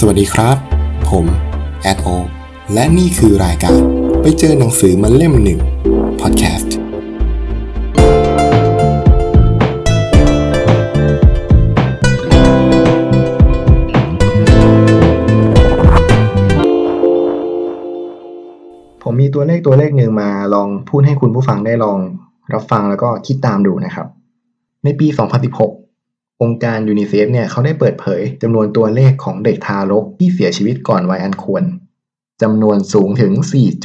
สวัสดีครับ ผมแอดโอและนี่คือรายการไปเจอหนังสือมาเล่มหนึ่งพอดแคสต์ผมมีตัวเลขตัวเลขหนึ่งมาลองพูดให้คุณผู้ฟังได้ลองรับฟังแล้วก็คิดตามดูนะครับ ในปี 2016 องค์การยูนิเซฟเนี่ยเขาได้เปิดเผยจำนวนตัวเลขของเด็กทารกที่เสียชีวิตก่อนวัยอันควรจำนวนสูงถึง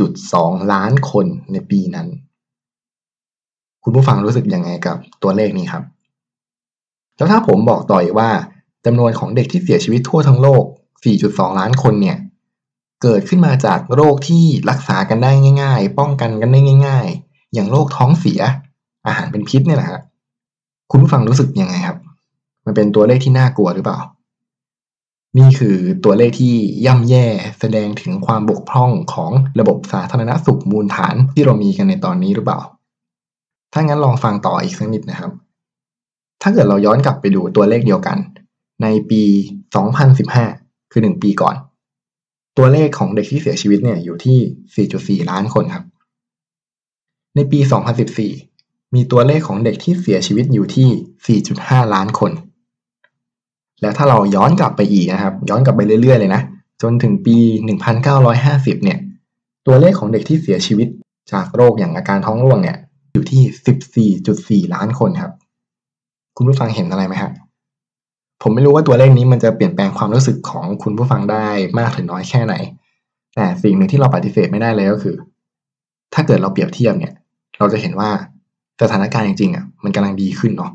4.2 ล้านคนในปีนั้น คุณผู้ฟังรู้สึกยังไงกับตัวเลขนี้ครับ แล้วถ้าผมบอกต่ออีกว่าจำนวนของเด็กที่เสียชีวิตทั่วทั้งโลก 4.2 ล้านคนเนี่ย เกิดขึ้นมาจากโรคที่รักษากันได้ง่าย ๆ ป้องกันกันได้ง่าย ๆ อย่างโรคท้องเสีย อาหารเป็นพิษเนี่ยแหละครับคุณผู้ฟังรู้สึกยังไงครับ มันเป็นตัวเลขที่น่ากลัวหรือเปล่า นี่คือตัวเลขที่ย่ำแย่แสดงถึงความบกพร่องของระบบสาธารณสุขมูลฐานที่เรามีกันในตอนนี้หรือเปล่า ถ้างั้นลองฟังต่ออีกสักนิดนะครับ ถ้าเกิดเราย้อนกลับไปดูตัวเลขเดียวกัน ในปี 2015 คือ 1 ปีก่อน ตัวเลขของเด็กที่เสียชีวิตเนี่ยอยู่ที่ 4.4 ล้านคนครับในปี 2014 มีตัวเลขของเด็กที่เสียชีวิตอยู่ที่ 4.5 ล้านคน แล้วถ้าเราย้อนกลับไปอีกนะครับ ย้อนกลับไปเรื่อยๆเลยนะ จนถึงปี 1950 เนี่ย ตัวเลขของเด็กที่เสียชีวิตจากโรคอย่างอาการท้องร่วงเนี่ย อยู่ที่ 14.4 ล้านคนครับ คุณผู้ฟังเห็นอะไรไหมครับผมไม่รู้ว่าตัวเลขนี้มันจะเปลี่ยนแปลงความรู้สึกของคุณผู้ฟังได้มากหรือน้อยแค่ไหน แต่สิ่งหนึ่งที่เราปฏิเสธไม่ได้เลยก็คือ ถ้าเกิดเราเปรียบเทียบเนี่ย เราจะเห็นว่าสถานการณ์จริงๆอะมันกำลังดีขึ้นเนาะ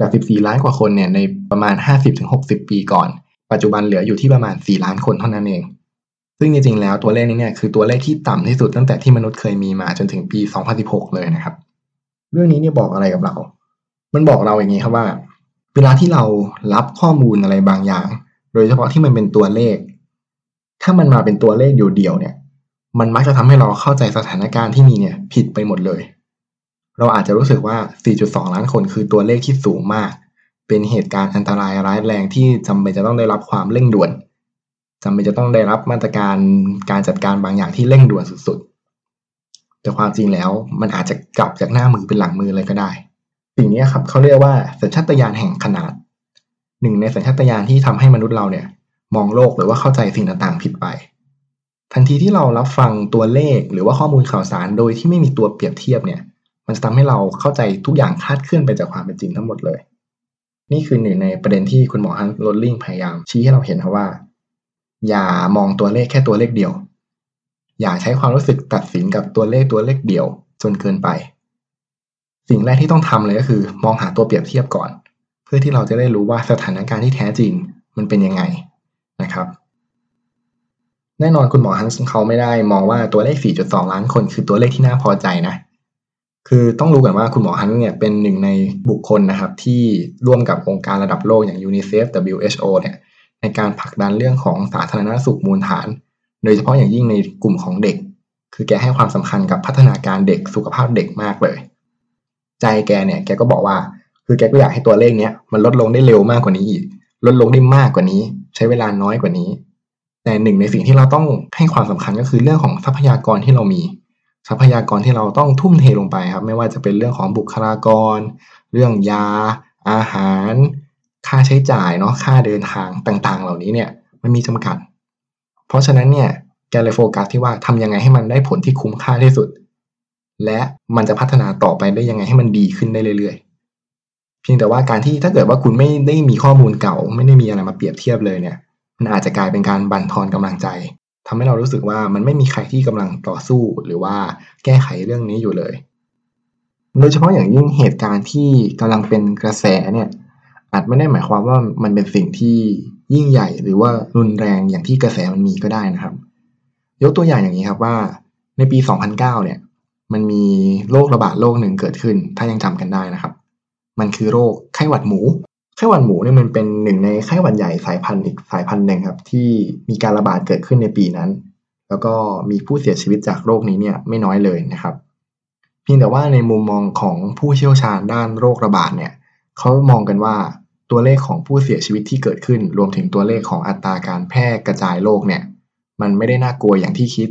จาก 14 ล้านกว่าคนเนี่ยในประมาณ 50-60 ปีก่อน ปัจจุบันเหลืออยู่ที่ประมาณ 4 ล้านคนเท่านั้นเอง ซึ่งจริงๆ แล้วตัวเลขนี้เนี่ยคือตัวเลขที่ต่ำที่สุดตั้งแต่ที่มนุษย์เคยมีมาจนถึงปี 2016 เลยนะครับ เรื่องนี้เนี่ยบอกอะไรกับเรา มันบอกเราอย่างนี้ครับว่า เวลาที่เรารับข้อมูลอะไรบางอย่าง โดยเฉพาะที่มันเป็นตัวเลข ถ้ามันมาเป็นตัวเลขอยู่เดียวเนี่ย มันมักจะทำให้เราเข้าใจสถานการณ์ที่มีเนี่ยผิดไปหมดเลย เราอาจจะรู้สึกว่า 4.2 ล้านคนคือตัวเลขที่สูงมาก เป็นเหตุการณ์อันตรายร้ายแรงที่จำเป็นจะต้องได้รับความเร่งด่วนจำเป็นจะต้องได้รับมาตรการการจัดการบางอย่างที่เร่งด่วนสุดๆ แต่ความจริงแล้วมันอาจจะกลับจากหน้ามือเป็นหลังมือเลยก็ได้ สิ่งนี้ครับเขาเรียกว่าสัญชาตญาณแห่งขนาด หนึ่งในสัญชาตญาณที่ทำให้มนุษย์เราเนี่ย มองโลกหรือว่าเข้าใจสิ่งต่างๆผิดไปทันทีที่เรารับฟังตัวเลขหรือว่าข้อมูลข่าวสารโดยที่ไม่มีตัวเปรียบเทียบเนี่ย มันจะทำให้เราเข้าใจทุกอย่างคาดเคลื่อนไปจากความเป็นจริงทั้งหมดเลย นี่คือหนึ่งในประเด็นที่คุณหมอฮันโรลลิงพยายาม ชี้ให้เราเห็นครับว่า อย่ามองตัวเลขแค่ตัวเลขเดียว อย่าใช้ความรู้สึกตัดสินกับตัวเลขตัวเลขเดียว จนเกินไป สิ่งแรกที่ต้องทำเลยก็คือ มองหาตัวเปรียบเทียบก่อน เพื่อที่เราจะได้รู้ว่าสถานการณ์ที่แท้จริงมันเป็นยังไงนะครับแน่นอนคุณหมอฮันส์เขาไม่ได้มองว่าตัวเลข 4.2 ล้านคนคือตัวเลขที่น่าพอใจนะ คือต้องรู้กันว่าคุณหมอฮันเนี่ยเป็นหนึ่งในบุคคลนะครับที่ร่วมกับองค์การระดับโลกอย่าง UNICEF WHO เนี่ยในการผลักดันเรื่องของสาธารณสุขมูลฐาน โดยเฉพาะอย่างยิ่งในกลุ่มของเด็ก คือแกให้ความสำคัญกับพัฒนาการเด็กสุขภาพเด็กมากเลย ใจแกเนี่ยแกก็บอกว่า คือแกก็อยากให้ตัวเลขเนี้ยมันลดลงได้เร็วมากกว่านี้อีก ลดลงได้มากกว่านี้ ใช้เวลาน้อยกว่านี้ แต่หนึ่งในสิ่งที่เราต้องให้ความสำคัญก็คือเรื่องของทรัพยากรที่เรามี ทรัพยากรที่เราต้องทุ่มเทลงไปครับ ไม่ว่าจะเป็นเรื่องของบุคลากร เรื่องยา อาหาร ค่าใช้จ่ายเนาะค่าเดินทางต่างๆ เหล่านี้เนี่ยมันมีจำกัด เพราะฉะนั้นเนี่ยแกเลยโฟกัสที่ว่าทำยังไงให้มันได้ผลที่คุ้มค่าที่สุด และมันจะพัฒนาต่อไปได้ยังไงให้มันดีขึ้นได้เรื่อยๆ เพียงแต่ว่าการที่ถ้าเกิดว่าคุณไม่ได้มีข้อมูลเก่า ไม่ได้มีอะไรมาเปรียบเทียบเลยเนี่ยมันอาจจะกลายเป็นการบั่นทอนกำลังใจ ทำให้เรารู้สึกว่ามันไม่มีใครที่กำลังต่อสู้หรือว่าแก้ไขเรื่องนี้อยู่เลย โดยเฉพาะอย่างยิ่งเหตุการณ์ที่กำลังเป็นกระแสเนี่ยอาจไม่ได้หมายความว่ามันเป็นสิ่งที่ยิ่งใหญ่หรือว่ารุนแรงอย่างที่กระแสมันมีก็ได้นะครับ ยกตัวอย่างอย่างนี้ครับว่าในปี 2009 เนี่ย มันมีโรคระบาดโรคหนึ่งเกิดขึ้น ถ้ายังจำกันได้นะครับ มันคือโรคไข้หวัดหมู ไข้หวัดหมูเนี่ยมันเป็นหนึ่งในไข้หวัดใหญ่สายพันธุ์อีกสายพันธุ์หนึ่งครับ ที่มีการระบาดเกิดขึ้นในปีนั้น แล้วก็มีผู้เสียชีวิตจากโรคนี้เนี่ยไม่น้อยเลยนะครับ เพียงแต่ว่าในมุมมองของผู้เชี่ยวชาญด้านโรคระบาดเนี่ยเขามองกันว่าตัวตัวเลขของผู้เสียชีวิตที่เกิดขึ้น รวมถึงตัวเลขของอัตราการแพร่กระจายโรคเนี่ย มันไม่ได้น่ากลัวอย่างที่คิด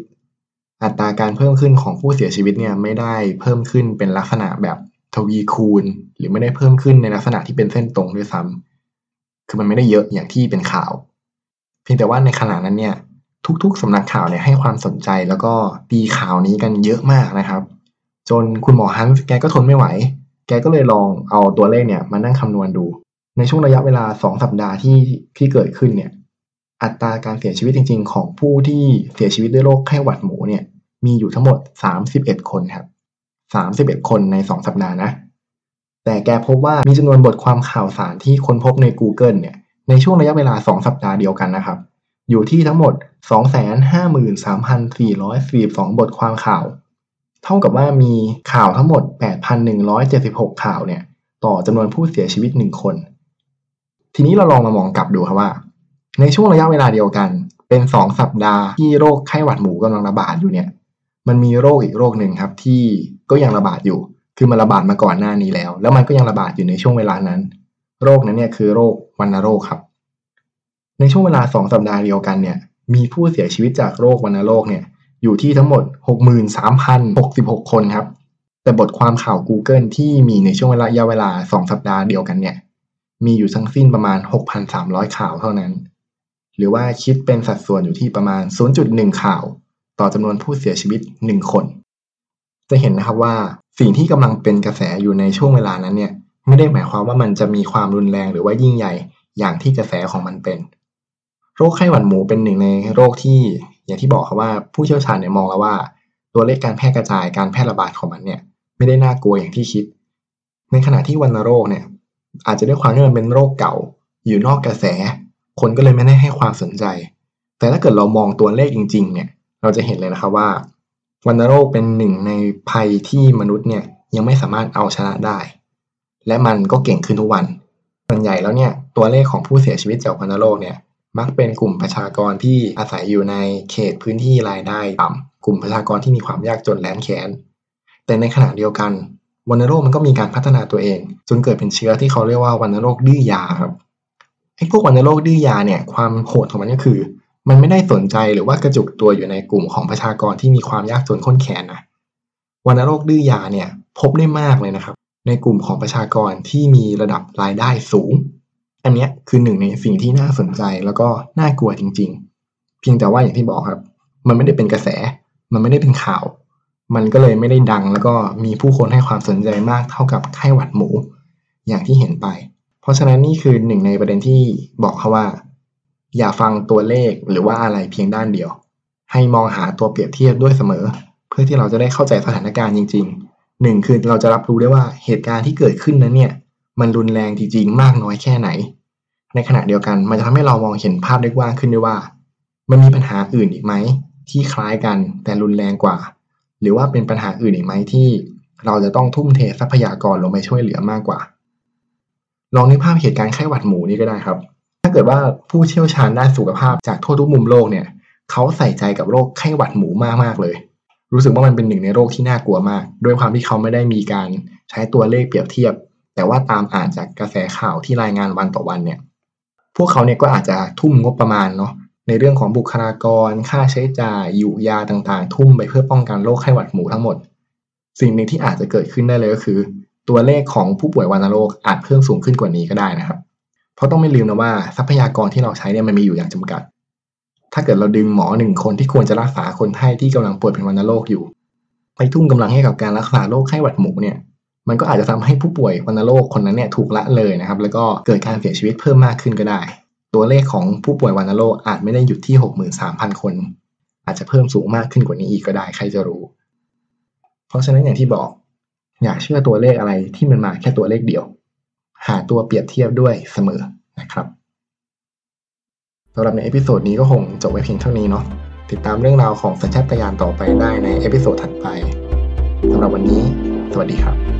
อัตราการเพิ่มขึ้นของผู้เสียชีวิตเนี่ยไม่ได้เพิ่มขึ้นเป็นลักษณะแบบ ทวีคูณ หรือไม่ได้เพิ่มขึ้นในลักษณะที่เป็นเส้นตรงด้วยซ้ำคือมันไม่ได้เยอะอย่างที่เป็นข่าว เพียงแต่ว่าในขณะนั้นเนี่ยทุกๆสำนักข่าวเนี่ยให้ความสนใจแล้วก็ตีข่าวนี้กันเยอะมากนะครับ จนคุณหมอฮันส์แกก็ทนไม่ไหว แกก็เลยลองเอาตัวเลขเนี่ยมานั่งคำนวณดู ในช่วงระยะเวลา 2 สัปดาห์ที่ที่เกิดขึ้นเนี่ยอัตราการเสียชีวิตจริง ๆ ของผู้ที่เสียชีวิตด้วยโรคไข้หวัดหมูเนี่ยมีอยู่ทั้งหมด 31 คนครับ 31 คนใน 2 สัปดาห์นะ แต่แกพบว่ามีจำนวนบทความข่าวสารที่ค้นพบใน Google เนี่ย ในช่วงระยะเวลา 2 สัปดาห์เดียวกันนะครับ อยู่ที่ทั้งหมด 253,442 บทความข่าว เท่ากับว่ามีข่าวทั้งหมด 8,176 ข่าวเนี่ย ต่อจำนวนผู้เสียชีวิต 1 คน ทีนี้เราลองมามองกลับดูครับว่า ในช่วงระยะเวลาเดียวกัน เป็น 2 สัปดาห์ที่โรคไข้หวัดหมูกำลังระบาดอยู่เนี่ย มันมีโรคอีกโรคหนึ่งครับที่ก็ยังระบาดอยู่ คือมันระบาดมาก่อนหน้านี้แล้ว แล้วมันก็ยังระบาดอยู่ในช่วงเวลานั้น โรคนั้นเนี่ยคือโรควัณโรคครับ ในช่วงเวลา 2 สัปดาห์เดียวกันเนี่ย มีผู้เสียชีวิตจากโรควัณโรคเนี่ยอยู่ที่ทั้งหมด 63,066 คนครับ แต่บทความข่าว Google ที่มีในช่วงเวลาระยะเวลา 2 สัปดาห์เดียวกันเนี่ย มีอยู่ทั้งสิ้นประมาณ 6,300 ข่าวเท่านั้น หรือว่าคิดเป็นสัดส่วนอยู่ที่ประมาณ 0.1 ข่าว ต่อจำนวนผู้เสียชีวิต 1 คน จะเห็นนะครับว่าสิ่งที่กำลังเป็นกระแสอยู่ในช่วงเวลานั้นเนี่ยไม่ได้หมายความว่ามันจะมีความรุนแรงหรือว่ายิ่งใหญ่อย่างที่กระแสของมันเป็น โรคไข้หวัดหมูเป็นหนึ่งในโรคที่อย่างที่บอกครับว่าผู้เชี่ยวชาญเนี่ยมองแล้วว่า ตัวเลขการแพร่กระจายการแพร่ระบาดของมันเนี่ยไม่ได้น่ากลัวอย่างที่คิด ในขณะที่วัณโรคเนี่ยอาจจะด้วยความที่มันเป็นโรคเก่า อยู่นอกกระแส คนก็เลยไม่ได้ให้ความสนใจ แต่ถ้าเกิดเรามองตัวเลขจริง ๆ เนี่ย เราจะเห็นเลยนะครับว่าวัณโรคเป็นหนึ่งในภัยที่มนุษย์เนี่ยยังไม่สามารถเอาชนะได้ และมันก็เก่งขึ้นทุกวัน ส่วนใหญ่แล้วเนี่ยตัวเลขของผู้เสียชีวิตจากวัณโรคเนี่ยมักเป็นกลุ่มประชากรที่อาศัยอยู่ในเขตพื้นที่รายได้ต่ำกลุ่มประชากรที่มีความยากจนแล้นแค้นแต่ในขณะเดียวกันวัณโรคมันก็มีการพัฒนาตัวเอง จนเกิดเป็นเชื้อที่เขาเรียกว่าวัณโรคดื้อยาครับไอ้พวกวัณโรคดื้อยาเนี่ยความโหดของมันก็คือ มันไม่ได้สนใจหรือว่ากระจุกตัวอยู่ในกลุ่มของประชากรที่มีความยากจนข้นแค้นนะวัณโรคดื้อยาเนี่ยพบได้มากเลยนะครับ ในกลุ่มของประชากรที่มีระดับรายได้สูง อันนี้คือหนึ่งในสิ่งที่น่าสนใจแล้วก็น่ากลัวจริง ๆ เพียงแต่ว่าอย่างที่บอกครับ มันไม่ได้เป็นกระแส มันไม่ได้เป็นข่าว มันก็เลยไม่ได้ดัง แล้วก็มีผู้คนให้ความสนใจมากเท่ากับไข้หวัดหมู อย่างที่เห็นไป เพราะฉะนั้นนี่คือหนึ่งในประเด็นที่บอกเขาว่า อย่าฟังตัวเลขหรือว่าอะไรเพียงด้านเดียว ให้มองหาตัวเปรียบเทียบด้วยเสมอ เพื่อที่เราจะได้เข้าใจสถานการณ์จริงๆหนึ่งคือเราจะรับรู้ได้ว่าเหตุการณ์ที่เกิดขึ้นนั้นเนี่ย มันรุนแรงจริงๆ มากน้อยแค่ไหน ในขณะเดียวกันมันจะทำให้เรามองเห็นภาพได้กว้างขึ้นด้วยว่า มันมีปัญหาอื่นอีกไหมที่คล้ายกันแต่รุนแรงกว่า หรือว่าเป็นปัญหาอื่นอีกไหมที่ เราจะต้องทุ่มเททรัพยากรลงไปช่วยเหลือมากกว่า ลองนึกภาพเหตุการณ์ไข้หวัดหมูนี่ก็ได้ครับ เกิดว่าผู้เชี่ยวชาญด้านสุขภาพจากทั่วทุกมุมโลกเนี่ยเขาใส่ใจกับโรคไข้หวัดหมูมากมากเลย รู้สึกว่ามันเป็นหนึ่งในโรคที่น่ากลัวมาก ด้วยความที่เขาไม่ได้มีการใช้ตัวเลขเปรียบเทียบ แต่ว่าตามอ่านจากกระแสข่าวที่รายงานวันต่อวันเนี่ย พวกเขาเนี่ยก็อาจจะทุ่มงบประมาณเนาะในเรื่องของบุคลากร ค่าใช้จ่ายอยู่ยาต่างๆ ทุ่มไปเพื่อป้องกันโรคไข้หวัดหมูทั้งหมด สิ่งหนึ่งที่อาจจะเกิดขึ้นได้เลยก็คือ ตัวเลขของผู้ป่วยวัณโรคอาจเพิ่มสูงขึ้นกว่านี้ก็ได้นะครับ เพราะต้องไม่ลืมนะว่าทรัพยากรที่เราใช้เนี่ยมันมีอยู่อย่างจำกัด ถ้าเกิดเราดึงหมอหนึ่งคนที่ควรจะรักษาคนไข้ที่กำลังป่วยเป็นวัณโรคอยู่ ไปทุ่มกำลังให้กับการรักษาโรคไข้หวัดหมูเนี่ยมันก็อาจจะทำให้ผู้ป่วยวัณโรคคนนั้นเนี่ยถูกละเลยนะครับ แล้วก็เกิดการเสียชีวิตเพิ่มมากขึ้นก็ได้ ตัวเลขของผู้ป่วยวัณโรคอาจไม่ได้หยุดที่ 63,000 คน อาจจะเพิ่มสูงมากขึ้นกว่านี้อีกก็ได้ใครจะรู้ เพราะฉะนั้นอย่างที่บอก อย่าเชื่อตัวเลขอะไรที่มันมาแค่ตัวเลขเดียว หาตัวเปรียบเทียบด้วยเสมอนะครับสำหรับใน episode นี้ก็คงจบไว้เพียงเท่านี้เนาะติดตามเรื่องราวของสัญชาตญาณต่อไปได้ใน episode ถัดไปสำหรับวันนี้ สวัสดีครับ